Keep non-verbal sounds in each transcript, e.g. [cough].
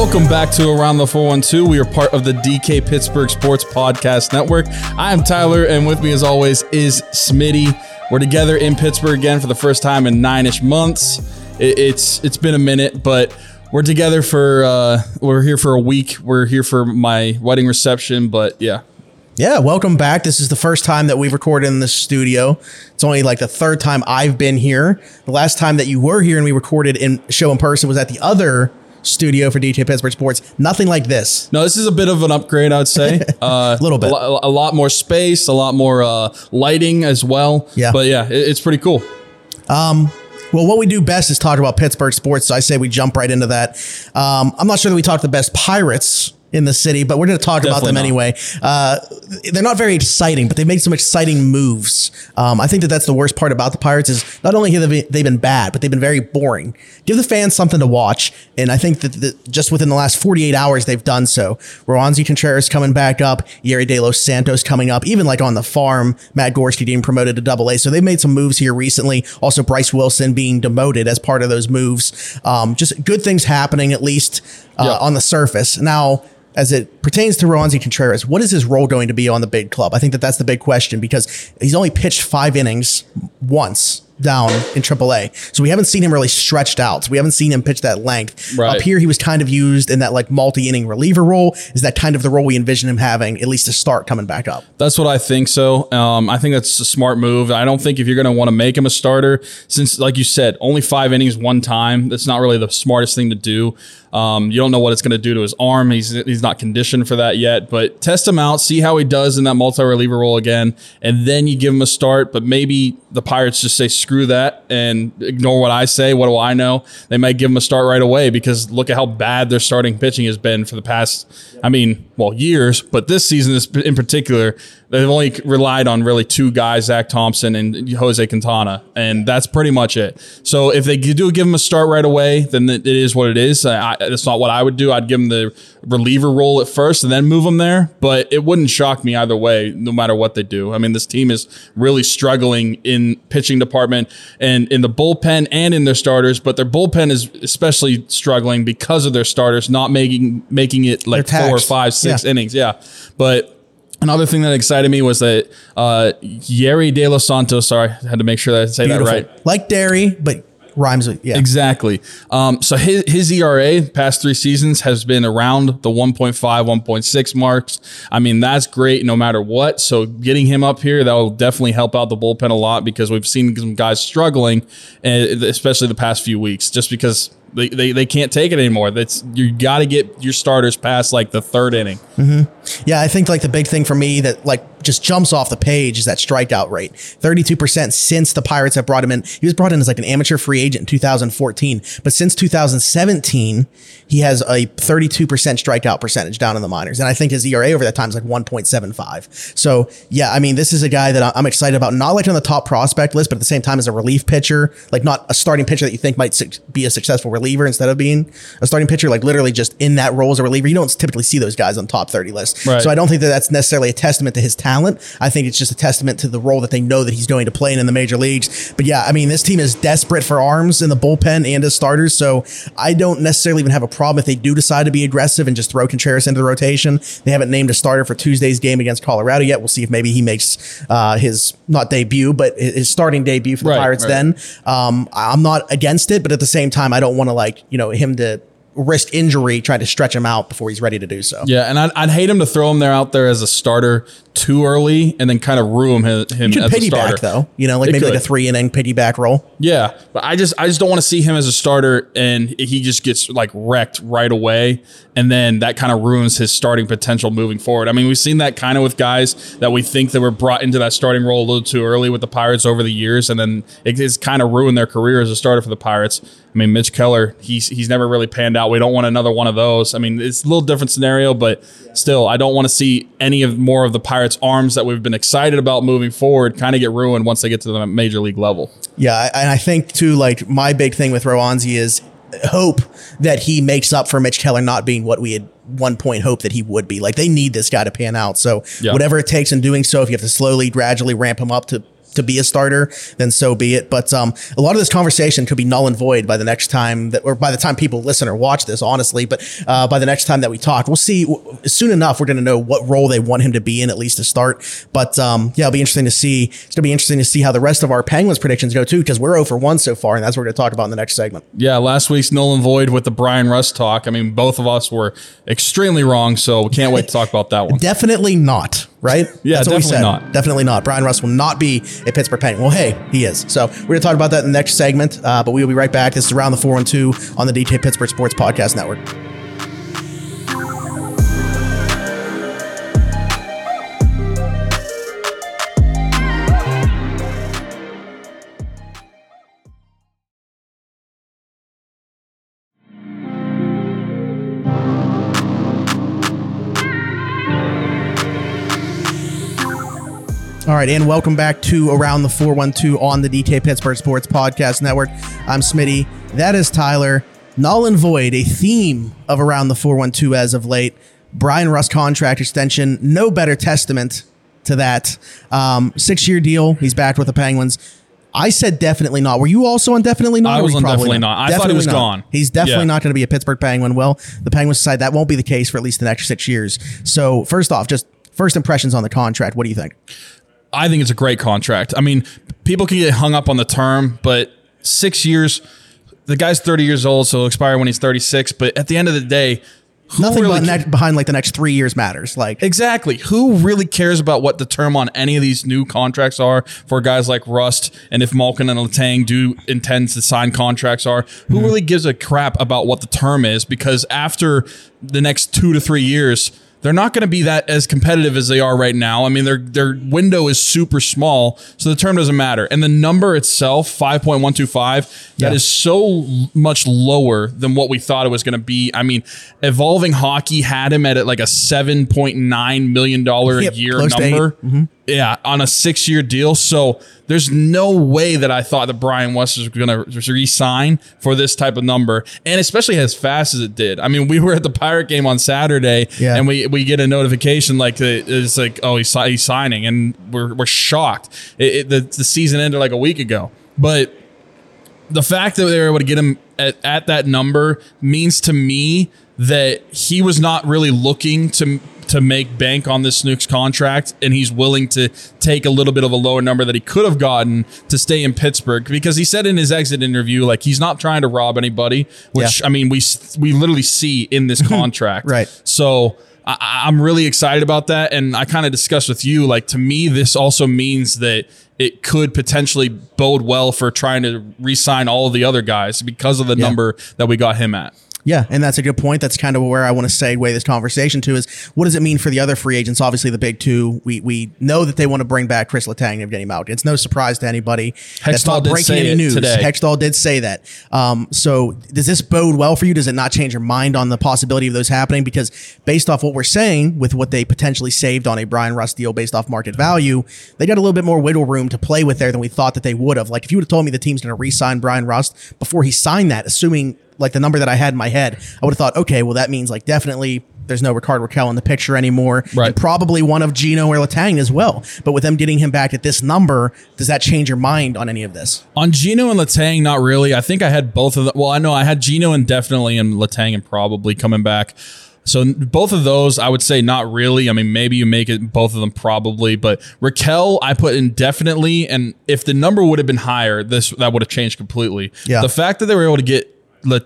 Welcome back to Around the 412. We are part of the DK Pittsburgh Sports Podcast Network. I am Tyler, and with me, as always, is Smitty. We're together in Pittsburgh again for the first time in nine ish months. It's it's been a minute, but we're together for uh, we're here for a week. We're here for my wedding reception, but yeah, Yeah, welcome back. This is the first time that we've recorded in the studio. It's only like the third time I've been here. The last time that you were here and we recorded in show in person was at the other studio for DK Pittsburgh Sports. Nothing like this. No, this is a bit of an upgrade, I'd say. [laughs] Uh, Little bit. A, lo- a lot more space, a lot more uh, lighting as well. Yeah. But yeah, it, it's pretty cool. Well, what we do best is talk about Pittsburgh sports. So I say we jump right into that. Um, I'm not sure that we talk the best Pirates in the city, but we're going to talk about them not. anyway. Uh, they're not very exciting, but they made some exciting moves. Um, I think that that's the worst part about the Pirates is not only have they been bad, but they've been very boring. Give the fans something to watch, and I think that the, just within the last 48 hours they've done so. Roansy Contreras coming back up, Yerry De Los Santos coming up, even like on the farm, Matt Gorski being promoted to Double A. So they've made some moves here recently. Also, Bryce Wilson being demoted as part of those moves. Um, just good things happening at least uh, Yeah. on the surface. Now as it pertains to Roansy Contreras, what is his role going to be on the big club? I think that that's the big question because he's only pitched five innings once down in AAA. So we haven't seen him really stretched out. So we haven't seen him pitch that length. Right. Up here, he was kind of used in that like multi-inning reliever role. Is that kind of the role we envision him having, at least to start coming back up? That's what I think. So um, I think that's a smart move. I don't think if you're going to want to make him a starter, since like you said, only five innings one time, that's not really the smartest thing to do. Um, you don't know what it's going to do to his arm. He's he's not conditioned for that yet. But test him out, see how he does in that multi reliever role again, and then you give him a start. But maybe the Pirates just say screw that and ignore what I say. What do I know? They might give him a start right away because look at how bad their starting pitching has been for the past. I mean, well, years, but this season in particular. They've only relied on really two guys, Zach Thompson and Jose Quintana, and that's pretty much it. So if they do give him a start right away, then it is what it is. I, that's not what I would do. I'd give him the reliever role at first and then move him there. But it wouldn't shock me either way, no matter what they do. I mean, this team is really struggling in pitching department and in the bullpen and in their starters. But their bullpen is especially struggling because of their starters not making making it like four, five, six Yeah. innings. Yeah, but. Another thing that excited me was that uh, Yerry De Los Santos. Sorry, I had to make sure that I say Beautiful. that right. Like Derry, but rhymes with yeah. Exactly. Um, so his, his ERA past three seasons has been around the 1.5, 1.6 marks. I mean, that's great no matter what. So getting him up here, that will definitely help out the bullpen a lot because we've seen some guys struggling, eh, especially the past few weeks, just because they, they, they can't take it anymore. That's you got to get your starters past like the third inning. Mm-hmm. Yeah, I think like the big thing for me that like just jumps off the page is that strikeout rate. 32% since the Pirates have brought him in. He was brought in as like an amateur free agent in 2014, but since 2017, he has a 32% strikeout percentage down in the minors. And I think his ERA over that time is like 1.75. So yeah, I mean, this is a guy that I'm excited about, not like on the top prospect list, but at the same time as a relief pitcher, like not a starting pitcher that you think might be a successful reliever instead of being a starting pitcher, like literally just in that role as a reliever. You don't typically see those guys on top 30 lists. Right. So I don't think that that's necessarily a testament to his talent. I think it's just a testament to the role that they know that he's going to play in, in the major leagues. But yeah, I mean, this team is desperate for arms in the bullpen and as starters. So I don't necessarily even have a problem if they do decide to be aggressive and just throw Contreras into the rotation. They haven't named a starter for Tuesday's game against Colorado yet. We'll see if maybe he makes uh, his not debut, but his starting debut for the Right, Pirates right. then. Um, I'm not against it, but at the same time, I don't want to like, you know, him to risk injury trying to stretch him out before he's ready to do so. Yeah, and I'd, I'd hate him to throw him there out there as a starter too early and then kind of ruin him, him You as could a starter. piggyback though, you know, like They maybe like a three inning piggyback roll. Yeah, but I just I just don't want to see him as a starter and he just gets like wrecked right away, and then that kind of ruins his starting potential moving forward. I mean, we've seen that kind of with guys that we think that were brought into that starting role a little too early with the Pirates over the years, and then it has kind of ruined their career as a starter for the Pirates. I mean, Mitch Keller, he's he's never really panned out. We don't want another one of those. I mean, it's a little different scenario, but still, I don't want to see any of more of the Pirates' arms that we've been excited about moving forward kind of get ruined once they get to the major league level. Yeah, I- and I think too, like my big thing with Roansy is hope that he makes up for Mitch Keller not being what we had one point hoped that he would be. Like they need this guy to pan out. So Yeah. whatever it takes in doing so, if you have to slowly, gradually ramp him up to to be a starter, then so be it. But um, a lot of this conversation could be null and void by the next time that, or by the time people listen or watch this, honestly. But uh, by the next time that we talk, we'll see. Soon enough, we're going to know what role they want him to be in, at least to start. But um, yeah, it'll be interesting to see. It's going to be interesting to see how the rest of our Penguins predictions go too, because we're 0 for 1 so far, and that's what we're going to talk about in the next segment. Yeah, last week's null and void with the Brian Rust talk. I mean, both of us were extremely wrong, so we can't wait to talk about that one. [laughs] Definitely not, right? Yeah, That's what we definitely said. not. Definitely not. Brian Rust will not be a Pittsburgh Penguin. Well, hey, he is. So we're going to talk about that in the next segment, uh, but we will be right back. This is Around the 412 on the DK Pittsburgh Sports Podcast Network. Right, and welcome back to Around the 412 on the DK Pittsburgh Sports Podcast Network. I'm Smitty. That is Tyler. Null and void, a theme of Around the 412 as of late. Brian Rust contract extension, no better testament to that. Um, six year deal. He's back with the Penguins. I said definitely not. Were you also on definitely not? I was were you on probably definitely not. I thought he was not? gone. He's definitely Yeah. not going to be a Pittsburgh Penguin. Well, the Penguins decide that won't be the case for at least the next six years. So, first off, just first impressions on the contract. What do you think? I think it's a great contract. I mean, people can get hung up on the term, but six years, the guy's 30 years old, so he'll expire when he's 36. But at the end of the day, who Nothing really but ne- behind like the next three years matters. Like Exactly. Who really cares about what the term on any of these new contracts are for guys like Rust and if Malkin and Letang do intend to sign contracts are? Who Mm-hmm. really gives a crap about what the term is? Because after the next two to three years, they're not going to be that as competitive as they are right now. I mean, their their window is super small, so the term doesn't matter. And the number itself, five point one two five, that is so much lower than what we thought it was going to be. I mean, evolving hockey had him at like a seven point nine million dollar a year close to eight. number. Mm-hmm. Yeah, on a six year deal. So there's no way that I thought that Brian West was going to re-sign for this type of number, and especially as fast as it did. I mean, we were at the Pirate game on Saturday, Yeah. and we we get a notification like it's like, oh, he's, he's signing, and we're we're shocked. It, it, the the season ended like a week ago, but the fact that they were able to get him at, at that number means to me that he was not really looking to to make bank on this Snooks contract, and he's willing to take a little bit of a lower number that he could have gotten to stay in Pittsburgh because he said in his exit interview like he's not trying to rob anybody, which Yeah. I mean we we literally see in this [laughs] contract, Right. So. I, I'm really excited about that, and I kind of discussed with you. Like to me, this also means that it could potentially bode well for trying to re-sign all of the other guys because of the Yeah. number that we got him at. Yeah, and that's a good point. That's kind of where I want to segue this conversation to is what does it mean for the other free agents? Obviously, the big two. We we know that they want to bring back Chris Letang and Evgeny Malkin. It's no surprise to anybody. That's Hextall not did breaking say any news. today. Hextall did say that. Um, so does this bode well for you? Does it not change your mind on the possibility of those happening? Because based off what we're saying, with what they potentially saved on a Brian Rust deal based off market value, they got a little bit more wiggle room to play with there than we thought that they would have. Like if you would have told me the team's going to re-sign Brian Rust before he signed that, assuming like the number that I had in my head, I would have thought, okay, well that means like definitely there's no Rickard Rakell in the picture anymore. Right. And probably one of Geno or Letang as well. But with them getting him back at this number, does that change your mind on any of this? On Geno and Letang, not really. I think I had both of them. Well, I know I had Geno indefinitely and Letang and probably coming back. So both of those, I would say not really. I mean, maybe you make it both of them probably, but Rakell, I put indefinitely, and if the number would have been higher, this that would have changed completely. Yeah. The fact that they were able to get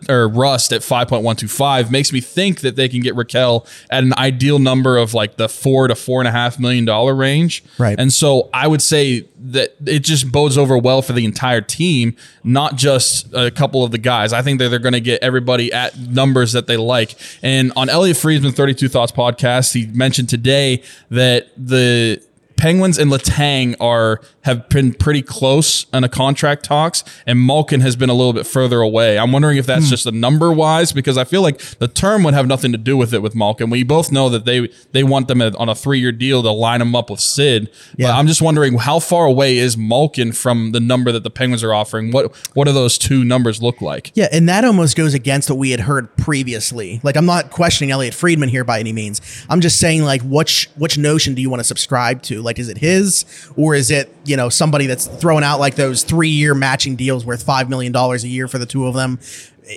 or Rust at 5.125 makes me think that they can get Rakell at an ideal number of like the four to four and a half million dollar range. Right. And so I would say that it just bodes over well for the entire team, not just a couple of the guys. I think that they're going to get everybody at numbers that they like. And on Elliotte Friedman 32 Thoughts podcast, he mentioned today that the Penguins and Letang are have been pretty close in a contract talks, and Malkin has been a little bit further away. I'm wondering if Hmm. that's just a number wise because I feel like the term would have nothing to do with it with Malkin. We both know that they they want them on a three year deal to line them up with Sid. But Yeah. I'm just wondering how far away is Malkin from the number that the Penguins are offering? What what do those two numbers look like? Yeah, and that almost goes against what we had heard previously. Like, I'm not questioning Elliotte Friedman here by any means. I'm just saying, like, which which notion do you want to subscribe to? Like, is it his or is it you know somebody that's throwing out like those three year matching deals worth five million dollars a year for the two of them?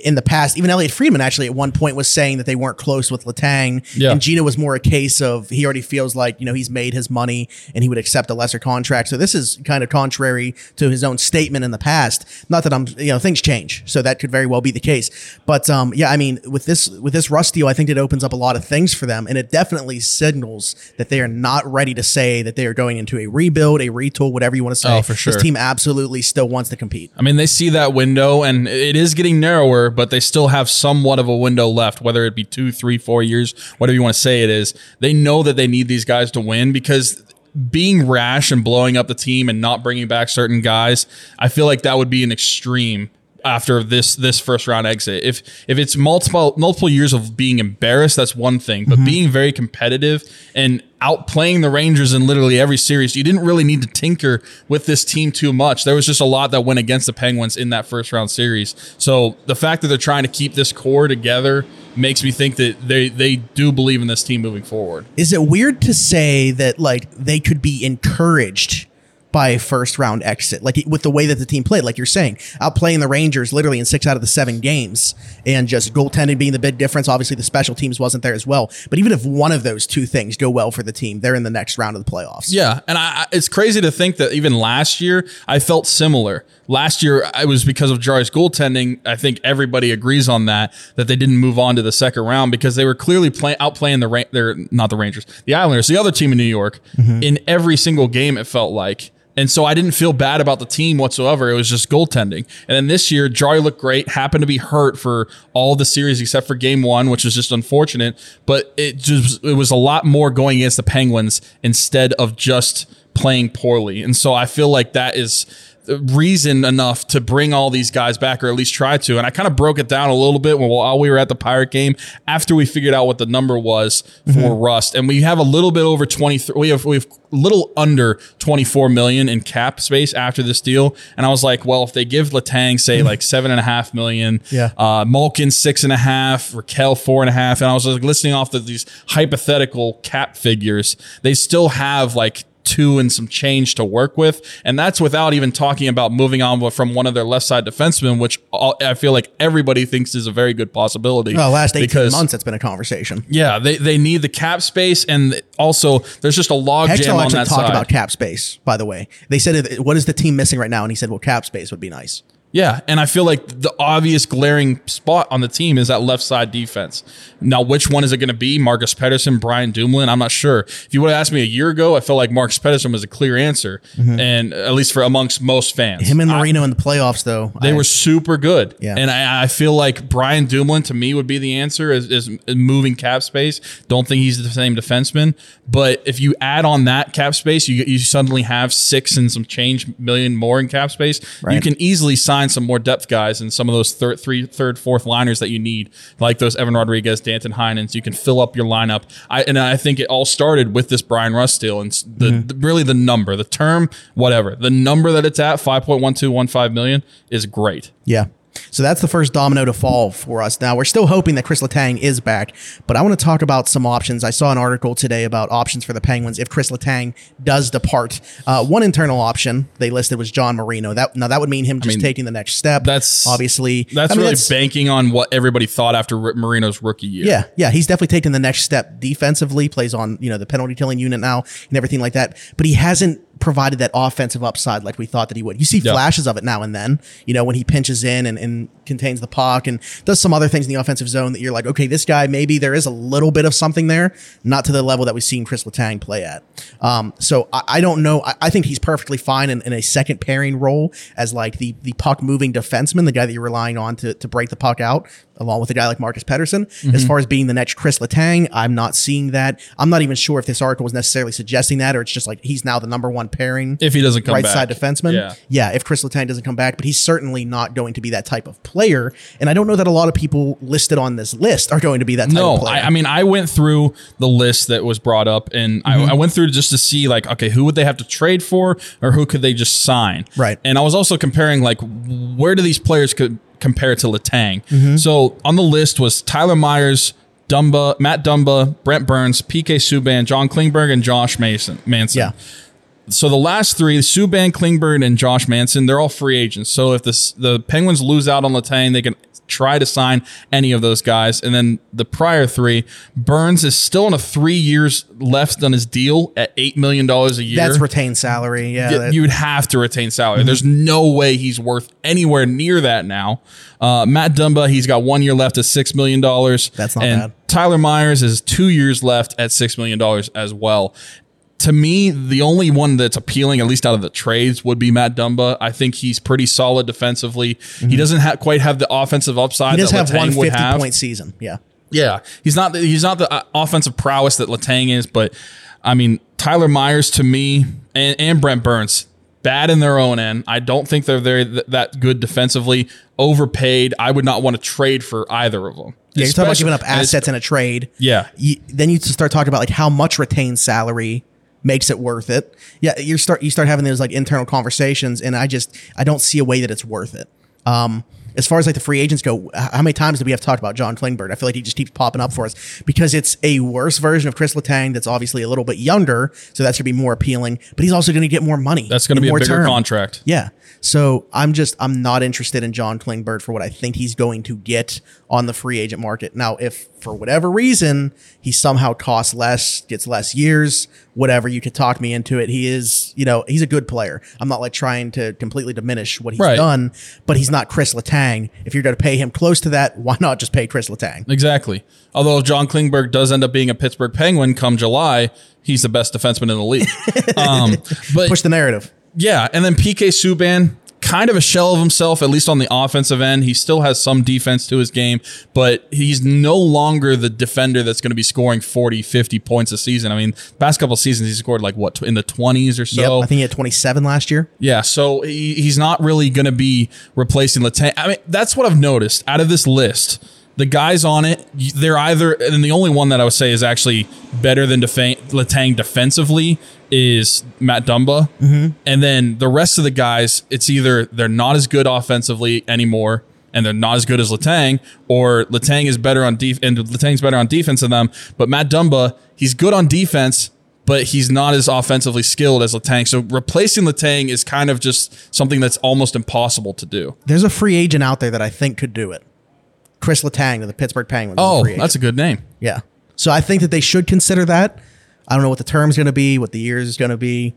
In the past, even Elliotte Friedman actually at one point was saying that they weren't close with Letang, Yeah. and Geno was more a case of he already feels like you know he's made his money and he would accept a lesser contract. So this is kind of contrary to his own statement in the past. Not that I'm you know things change, so that could very well be the case. But um, yeah, I mean with this with this Rust deal, I think it opens up a lot of things for them, and it definitely signals that they are not ready to say that they are going into a rebuild, a retool, whatever you want to say. Oh, for sure. This team absolutely still wants to compete. I mean, they see that window and it is getting narrower, but they still have somewhat of a window left, whether it be two, three, four years, whatever you want to say it is. They know that they need these guys to win because being rash and blowing up the team and not bringing back certain guys, I feel like that would be an extreme after this this first round exit. If if it's multiple multiple years of being embarrassed, that's one thing. But mm-hmm. being very competitive and outplaying the Rangers in literally every series, you didn't really need to tinker with this team too much. There was just a lot that went against the Penguins in that first round series. So the fact that they're trying to keep this core together makes me think that they they do believe in this team moving forward. Is it weird to say that like they could be encouraged by first round exit, like with the way that the team played, like you're saying, outplaying the Rangers literally in six out of the seven games, and just goaltending being the big difference. Obviously, the special teams wasn't there as well. But even if one of those two things go well for the team, they're in the next round of the playoffs. Yeah, and I, it's crazy to think that even last year I felt similar. Last year it was because of Jarry's goaltending. I think everybody agrees on that that they didn't move on to the second round because they were clearly play, outplaying the they're not the Rangers, the Islanders, the other team in New York mm-hmm. in every single game. It felt like. And so I didn't feel bad about the team whatsoever. It was just goaltending. And then this year, Jari looked great, happened to be hurt for all the series except for game one, which was just unfortunate. But it just it was a lot more going against the Penguins instead of just playing poorly. And so I feel like that is reason enough to bring all these guys back or at least try to. And I kind of broke it down a little bit when while we were at the Pirate game after we figured out what the number was for Rust. And we have a little bit over 23 we have we have a little under 24 million in cap space after this deal. And I was like, well, if they give Letang say like [laughs] seven and a half million, Yeah. uh Malkin six and a half, Rakell four and a half, and I was like listening off of these hypothetical cap figures, they still have like two and some change to work with. And that's without even talking about moving on from one of their left side defensemen, which I feel like everybody thinks is a very good possibility. Well, last 18 because, months, it's been a conversation. Yeah, they, they need the cap space. And also, there's just a log jam Hextall on actually that talked side. about cap space, by the way. They said, what is the team missing right now? And he said, well, cap space would be nice. Yeah, and I feel like the obvious glaring spot on the team is that left side defense. Now, which one is it going to be? Marcus Pettersson, Brian Dumoulin? I'm not sure. If you would have asked me a year ago, I felt like Marcus Pettersson was a clear answer, and at least for amongst most fans. Mm-hmm. Him and I- Marino in the playoffs, though. they I- were super good. Yeah. And I, I feel like Brian Dumoulin to me would be the answer is, is moving cap space. Don't think he's the same defenseman. But if you add on that cap space, you, you suddenly have six and some change million more in cap space. You can easily sign some more depth guys and some of those third, three, third, fourth liners that you need, like those Evan Rodrigues, Danton Heinens. You can fill up your lineup. I, and I think it all started with this Brian Rust deal and the, Mm-hmm. the- really the number, the term, whatever. The number that it's at, 5.1215 million, is great. Yeah. So that's the first domino to fall for us. Now we're still hoping that Chris Letang is back, but I want to talk about some options. I saw an article today about options for the Penguins if Chris Letang does depart. Uh, one internal option they listed was John Marino. That now that would mean him just mean, taking the next step. That's obviously that's I mean, really banking on what everybody thought after Marino's rookie year. Yeah, yeah, he's definitely taken the next step defensively. Plays on you know the penalty killing unit now and everything like that, but he hasn't provided that offensive upside like we thought that he would. You see Yep. flashes of it now and then, you know, when he pinches in and, and contains the puck and does some other things in the offensive zone that you're like, okay, this guy, maybe there is a little bit of something there, not to the level that we've seen Chris Letang play at. Um, so I, I don't know. I, I think he's perfectly fine in, in a second pairing role as like the, the puck moving defenseman, the guy that you're relying on to, to break the puck out along with a guy like Marcus Pettersson. Mm-hmm. As far as being the next Chris Letang, I'm not seeing that. I'm not even sure if this article was necessarily suggesting that or it's just like he's now the number one pairing If he doesn't come right back. side defenseman. Yeah. yeah, if Chris Letang doesn't come back, but he's certainly not going to be that type of player. And I don't know that a lot of people listed on this list are going to be that type No, of player. I, I mean, I went through the list that was brought up, and Mm-hmm. I, I went through just to see like, okay, who would they have to trade for, or who could they just sign? Right. And I was also comparing like, where do these players could compare to Letang? Mm-hmm. So on the list was Tyler Myers. Dumba, Matt Dumba, Brent Burns, PK Subban, John Klingberg, and Josh Mason. Manson. yeah. So the last three, Subban, Klingberg, and Josh Manson, they're all free agents. So if this, the Penguins lose out on Letang, they can try to sign any of those guys. And then the prior three, Burns is still on a three years left on his deal at $8 million a year. That's retained salary. Yeah. You would have to retain salary. There's no way he's worth anywhere near that now. Uh, Matt Dumba, he's got one year left at $6 million. That's not and bad. Tyler Myers is two years left at $6 million as well. To me, the only one that's appealing, at least out of the trades, would be Matt Dumba. I think he's pretty solid defensively. He doesn't ha- quite have the offensive upside Mm-hmm. he does that have Letang one would 50 have. point season. Yeah. Yeah, he's not the, he's not the uh, offensive prowess that Letang is, but I mean Tyler Myers to me and, and Brent Burns bad in their own end. I don't think they're very th- that good defensively. Overpaid. I would not want to trade for either of them. Yeah, you're talking about giving up assets in a trade. Yeah. You, then you start talking about like how much retained salary makes it worth it. Yeah, you start you start having those like internal conversations, and I just I don't see a way that it's worth it. Um, as far as like the free agents go, how many times do we have talked about John Klingberg? I feel like he just keeps popping up for us because it's a worse version of Chris Letang that's obviously a little bit younger, so that's gonna be more appealing. But he's also gonna get more money. That's going to and be a more bigger term. contract. Yeah. So I'm just I'm not interested in John Klingberg for what I think he's going to get on the free agent market. Now, if for whatever reason he somehow costs less, gets less years, whatever, you could talk me into it. He is, you know, he's a good player. I'm not like trying to completely diminish what he's Right. done, but he's not Chris Letang. If you're going to pay him close to that, why not just pay Chris Letang? Exactly. Although John Klingberg does end up being a Pittsburgh Penguin come July, he's the best defenseman in the league. [laughs] um, but Push the narrative. Yeah, and then PK Subban, kind of a shell of himself, at least on the offensive end. He still has some defense to his game, but he's no longer the defender that's going to be scoring 40, 50 points a season. I mean, past couple seasons, he scored like what, in the 20s or so? yep. I think he had 27 last year. Yeah, so he, he's not really going to be replacing Letang. I mean, that's what I've noticed out of this list. The guys on it, they're either, and the only one that I would say is actually better than defa- Letang defensively is Matt Dumba. Mm-hmm. And then the rest of the guys, it's either they're not as good offensively anymore and they're not as good as Letang, or Letang is better on def- and Letang's better on defense than them. But Matt Dumba, he's good on defense, but he's not as offensively skilled as Letang. So replacing Letang is kind of just something that's almost impossible to do. There's a free agent out there that I think could do it. Chris Letang of the Pittsburgh Penguins. Oh, that's a good name. Yeah. So I think that they should consider that. I don't know what the term's going to be, what the years is going to be,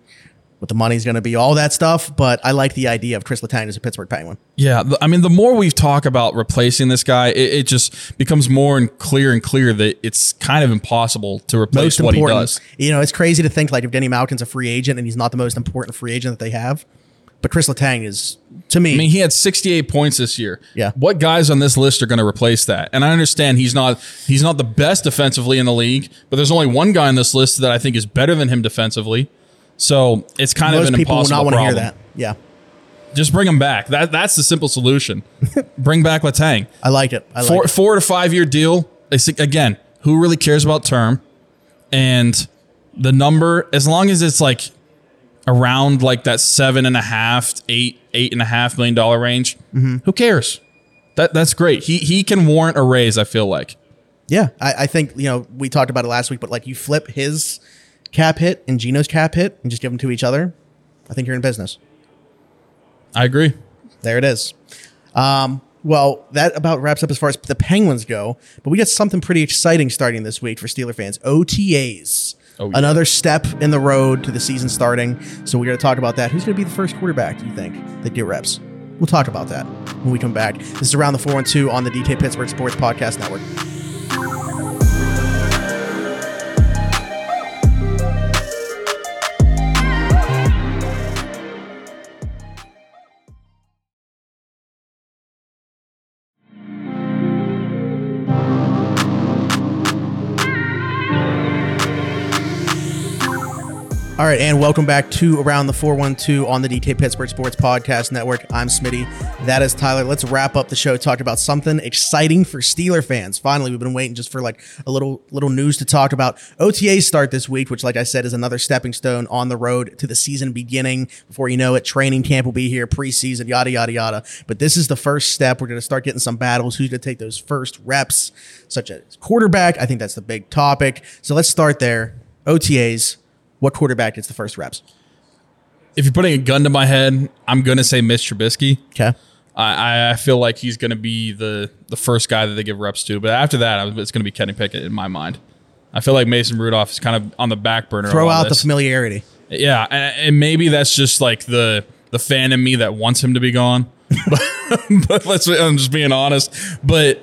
what the money's going to be, all that stuff. But I like the idea of Chris Letang as a Pittsburgh Penguin. Yeah, I mean, the more we talk about replacing this guy, it, it just becomes more and clear and clear that it's kind of impossible to replace Most what he does. You know, it's crazy to think like if Denny Malkin's a free agent and he's not the most important free agent that they have, but Chris Letang is to me. I mean, he had 68 points this year. Yeah. What guys on this list are going to replace that? And I understand he's not he's not the best defensively in the league, but there's only one guy on this list that I think is better than him defensively. So it's kind most of an people will impossible not want to hear problem. that. Yeah, Just bring him back. That that's the simple solution. [laughs] bring back Letang. I like it. I like four it. four to five year deal. Again, who really cares about term? And the number, as long as it's like around like that seven and a half, eight, eight and a half million dollar range, Mm-hmm. who cares? That that's great. He he can warrant a raise. I feel like. Yeah, I, I think you know we talked about it last week, but like you flip his cap hit and Geno's cap hit and just give them to each other, I think you're in business. I agree. There it is. Um, well, that about wraps up as far as the Penguins go. But we got something pretty exciting starting this week for Steeler fans. OTAs. Oh, yeah. Another step in the road to the season starting. So we're going to talk about that. Who's going to be the first quarterback, do you think, that get reps? We'll talk about that when we come back. This is Around the 412 on the DK Pittsburgh Sports Podcast Network. All right, and welcome back to Around the 412 on the DK Pittsburgh Sports Podcast Network. I'm Smitty. That is Tyler. Let's wrap up the show. Talk about something exciting for Steeler fans. Finally, we've been waiting just for like a little little news to talk about. OTAs start this week, which, like I said, is another stepping stone on the road to the season beginning. Before you know it, training camp will be here, preseason, yada yada yada. But this is the first step. We're going to start getting some battles. Who's going to take those first reps, such as quarterback? I think that's the big topic. So let's start there. OTAs what quarterback gets the first reps? If you're putting a gun to my head, I'm gonna say Mitch Trubisky. Okay. I, I feel like he's gonna be the the first guy that they give reps to, but after that, it's gonna be Kenny Pickett in my mind. I feel like Mason Rudolph is kind of on the back burner. Throw out the familiarity. Yeah, and, and maybe that's just like the the fan in me that wants him to be gone. [laughs] but, but let's I'm just being honest. But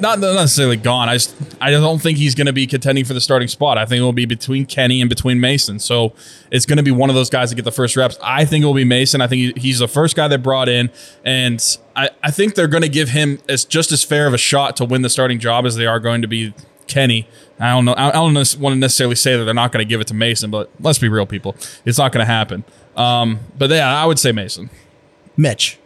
not necessarily gone. I just I don't think he's going to be contending for the starting spot. I think it will be between Kenny and between Mason. So it's going to be one of those guys that get the first reps. I think it will be Mason. I think he's the first guy they brought in, and I, I think they're going to give him as just as fair of a shot to win the starting job as they are going to be Kenny. I don't know. I don't want to necessarily say that they're not going to give it to Mason, but let's be real, people. It's not going to happen. Um, but yeah, I would say Mason Mitch.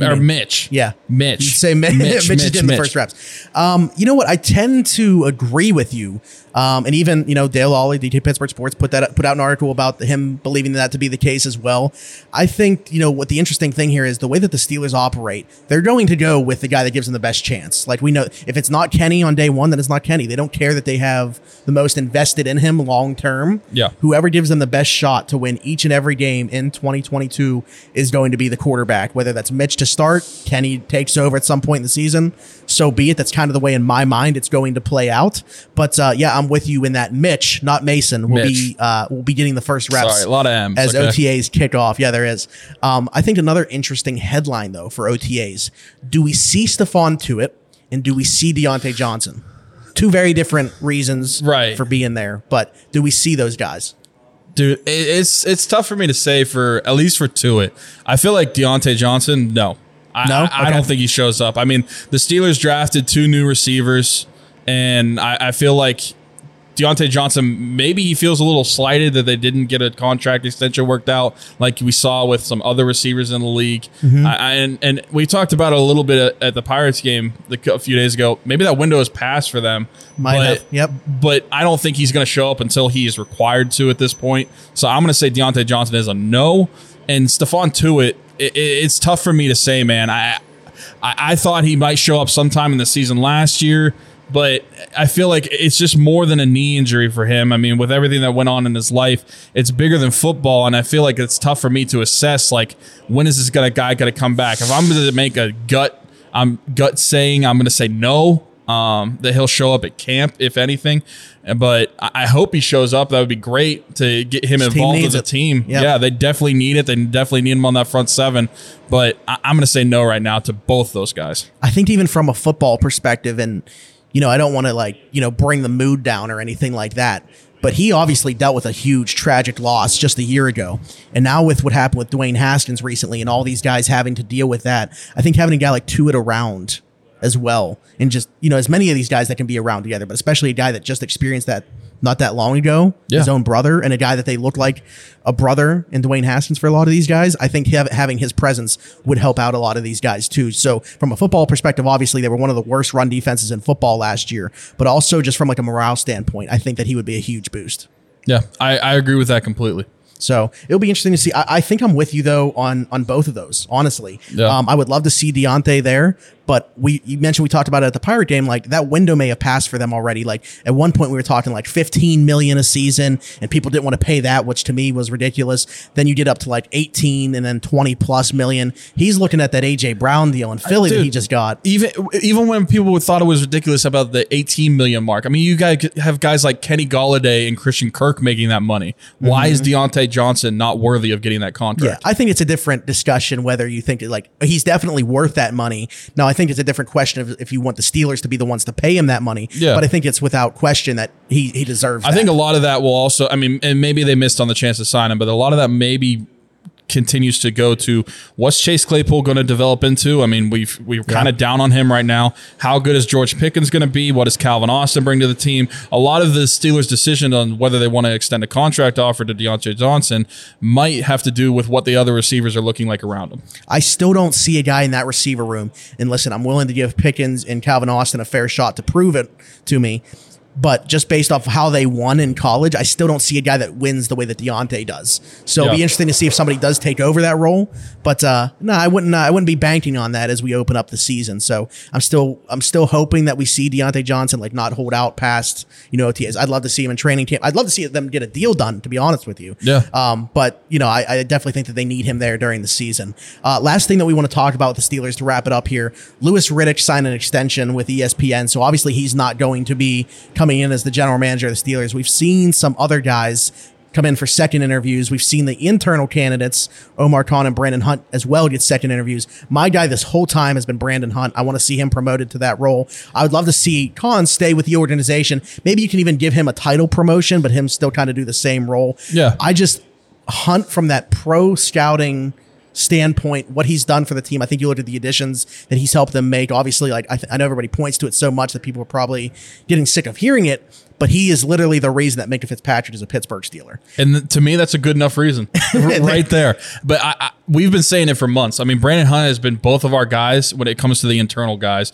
Or Mitch. Yeah. Mitch. You'd say Mi- Mitch, [laughs] is getting the first reps. Um, you know what? I tend to agree with you. Um, and even, you know, Dale Lolley, DK Pittsburgh Sports, put that put out an article about him believing that to be the case as well. I think, you know, what the interesting thing here is the way that the Steelers operate, they're going to go with the guy that gives them the best chance. Like we know if it's not Kenny on day one, then it's not Kenny. They don't care that they have the most invested in him long term. Yeah. Whoever gives them the best shot to win each and every game in 2022 is going to be the quarterback, whether that's Mitch to start, Kenny takes over at some point in the season. So be it. That's kind of the way in my mind it's going to play out. But uh, yeah, I'm with you in that. Mitch, not Mason, will be uh, will be getting the first reps. Sorry, a lot of M's, as okay. OTAs kick off. Yeah, there is. Um, I think another interesting headline though for OTAs: Do we see Stephon Tuitt? and do we see Diontae Johnson? Two very different reasons Right. for being there, but do we see those guys? Dude, it's it's tough for me to say for at least for Tuitt. I feel like Diontae Johnson, no. I, No? I, I don't think he shows up. I mean, the Steelers drafted two new receivers, and I, I feel like Diontae Johnson, maybe he feels a little slighted that they didn't get a contract extension worked out, like we saw with some other receivers in the league. Mm-hmm. I, and and we talked about it a little bit at, at the Pirates game a few days ago. Maybe that window is passed for them. Might but, have. Yep. But I don't think he's going to show up until he is required to at this point. So I'm going to say Diontae Johnson is a no, and Stephon Tuitt. It, it, it's tough for me to say, man. I, I I thought he might show up sometime in the season last year, but I feel like it's just more than a knee injury for him. I mean, with everything that went on in his life, it's bigger than football, and I feel like it's tough for me to assess. Like, when is this gonna, guy going to come back? If I'm going to make a gut, I'm gut saying I'm going to say no. Um, that he'll show up at camp, if anything, but I hope he shows up. That would be great to get him His involved as a it. team. Yep. Yeah, they definitely need it. They definitely need him on that front seven. But I, I'm going to say no right now to both those guys. I think even from a football perspective, and you know, I don't want to like you know bring the mood down or anything like that. But he obviously dealt with a huge tragic loss just a year ago, and now with what happened with Dwayne Haskins recently, and all these guys having to deal with that, I think having a guy like Tuitt around as well, and just you know as many of these guys that can be around together, but especially a guy that just experienced that not that long ago, his own brother, and a guy that they look like a brother in Dwayne Haskins for a lot of these guys. I think hav- having his presence would help out a lot of these guys too. So from a football perspective, obviously they were one of the worst run defenses in football last year, but also just from like a morale standpoint, I think that he would be a huge boost. Yeah, I, I agree with that completely. So it'll be interesting to see. I, I think I'm with you though on on both of those. Honestly, Yeah. um, I would love to see Diontae there, But we you mentioned we talked about it at the Pirate game. Like that window may have passed for them already. Like at one point we were talking like 15 million a season, and people didn't want to pay that, which to me was ridiculous. Then you get up to like 18 and then 20 plus million. He's looking at that AJ Brown deal in Philly that Dude, he just got. even even when people thought it was ridiculous about the 18 million mark. I mean, you guys have guys like Kenny Golladay and Christian Kirk making that money. Why is Diontae Johnson not worthy of getting that Mm-hmm. Yeah, contract? I think it's a different discussion whether you think like he's definitely worth that money. Now, I think it's a different question of if you want the Steelers to be the ones to pay him that money. Yeah. but I think it's without question that he he deserves. I think a lot of that will also. I mean, and maybe they missed on the chance to sign him, but a lot of that maybe continues to go to what's Chase Claypool going to develop into. I mean, we've we're kind of down on him right now. How good is George Pickens going to be? What does Calvin Austin bring to the team? A lot of the Steelers' decision on whether they want to extend a contract offer to Diontae Johnson might have to do with what the other receivers are looking like around him. I still don't see a guy in that receiver room. And listen, I'm willing to give Pickens and Calvin Austin a fair shot to prove it to me. But just based off how they won in college, I still don't see a guy that wins the way that Diontae does. So it'll be interesting to see if somebody does take over that role. But uh, no, I wouldn't. Uh, I wouldn't be banking on that as we open up the season. So I'm still, I'm still hoping that we see Diontae Johnson like not hold out past you know OTAs. I'd love to see him in training camp. I'd love to see them get a deal done. To be honest with you, Yeah. um, but you know, I, I definitely think that they need him there during the season. Uh, last thing that we want to talk about with the Steelers to wrap it up here: Louis Riddick signed an extension with ESPN, so obviously he's not going to be coming in as the general manager of the Steelers. We've seen some other guys come in for second interviews. We've seen the internal candidates, Omar Khan and Brandon Hunt, as well get second interviews. My guy this whole time has been Brandon Hunt. I want to see him promoted to that role. I would love to see Khan stay with the organization. Maybe you can even give him a title promotion, but him still kind of do the same role. Yeah. I just hunt from that pro scouting standpoint, what he's done for the team. I think you look at the additions that he's helped them make. Obviously, like I, th- I know everybody points to it so much that people are probably getting sick of hearing it, but he is literally the reason that Minkah Fitzpatrick is a Pittsburgh Steeler. And to me, that's a good enough reason, [laughs] right there. But I, I, we've been saying it for months. I mean, Brandon Hunt has been both of our guys when it comes to the internal guys.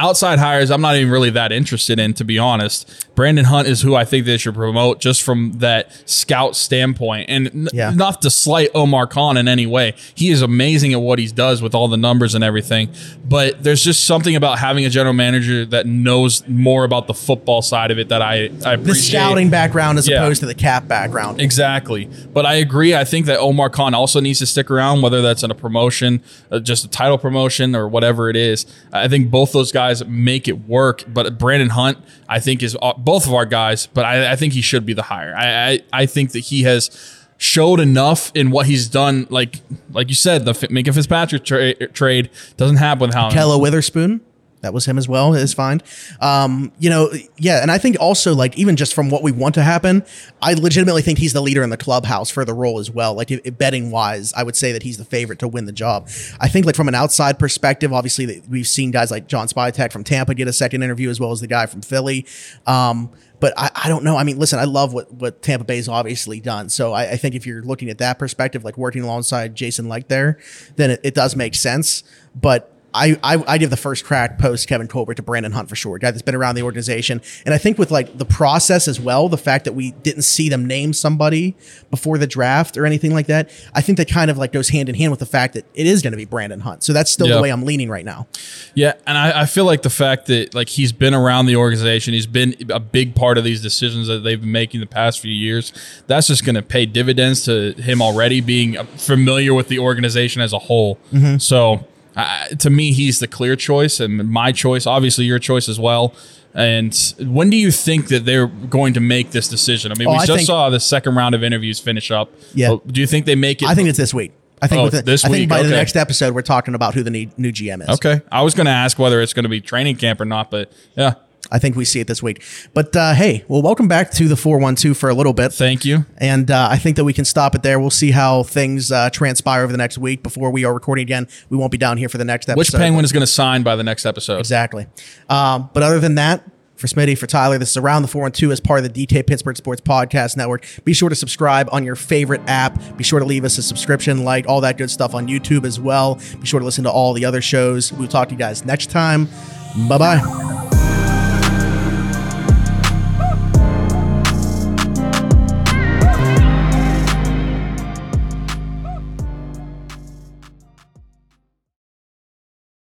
Outside hires, I'm not even really that interested in, to be honest. Brandon Hunt is who I think they should promote just from that scout standpoint. And n- Yeah. not to slight Omar Khan in any way. He is amazing at what he does with all the numbers and everything. But there's just something about having a general manager that knows more about the football side of it that I, I appreciate. The scouting background as Yeah. opposed to the cap background. Exactly. But I agree. I think that Omar Khan also needs to stick around, whether that's in a promotion, uh, just a title promotion, or whatever it is. I think both those guys make it work. But Brandon Hunt, I think, is both of our guys, but I, I think he should be the hire. I, I, I think that he has showed enough in what he's done. Like like you said, the Fi- Minkah Fitzpatrick tra- trade doesn't happen him. Kella Witherspoon. That was him as well. Is fine. Um, you know, yeah, and I think also like even just from what we want to happen, I legitimately think he's the leader in the clubhouse for the role as well. Like betting wise, I would say that he's the favorite to win the job. I think like from an outside perspective, obviously we've seen guys like John Spytek from Tampa get a second interview as well as the guy from Philly. Um, but I, I don't know. I mean, listen, I love what, what Tampa Bay's obviously done. So I, I think if you're looking at that perspective, like working alongside Jason Licht there, then it, it does make sense. But I, I I give the first crack post Kevin Colbert to Brandon Hunt for sure, a guy that's been around the organization, and I think with like the process as well, the fact that we didn't see them name somebody before the draft or anything like that, I think that kind of like goes hand in hand with the fact that it is going to be Brandon Hunt. So that's still Yeah. the way I'm leaning right now. Yeah, and I, I feel like the fact that like he's been around the organization, he's been a big part of these decisions that they've been making the past few years. That's just going to pay dividends to him already being familiar with the organization as a whole. Mm-hmm. So uh, to me, he's the clear choice and my choice. Obviously, your choice as well. And when do you think that they're going to make this decision? I mean, Oh, we I just think- saw the second round of interviews finish up. Yeah. Do you think they make it? I think it's this week. I think Oh, with the, this I think week, by the next episode we're talking about who the new GM is. okay. I was going to ask whether it's going to be training camp or not, but yeah. I think we see it this week. But uh, hey, well, welcome back to the four one two for a little bit. Thank you. And uh, I think that we can stop it there. We'll see how things uh, transpire over the next week before we are recording again. We won't be down here for the next episode. Which penguin is going to sign by the next episode? Exactly. Um, but other than that, for Smitty, for Tyler, this is Around the 412 as part of the DK Pittsburgh Sports Podcast Network. Be sure to subscribe on your favorite app. Be sure to leave us a subscription, like all that good stuff on YouTube as well. Be sure to listen to all the other shows. We'll talk to you guys next time. Bye bye.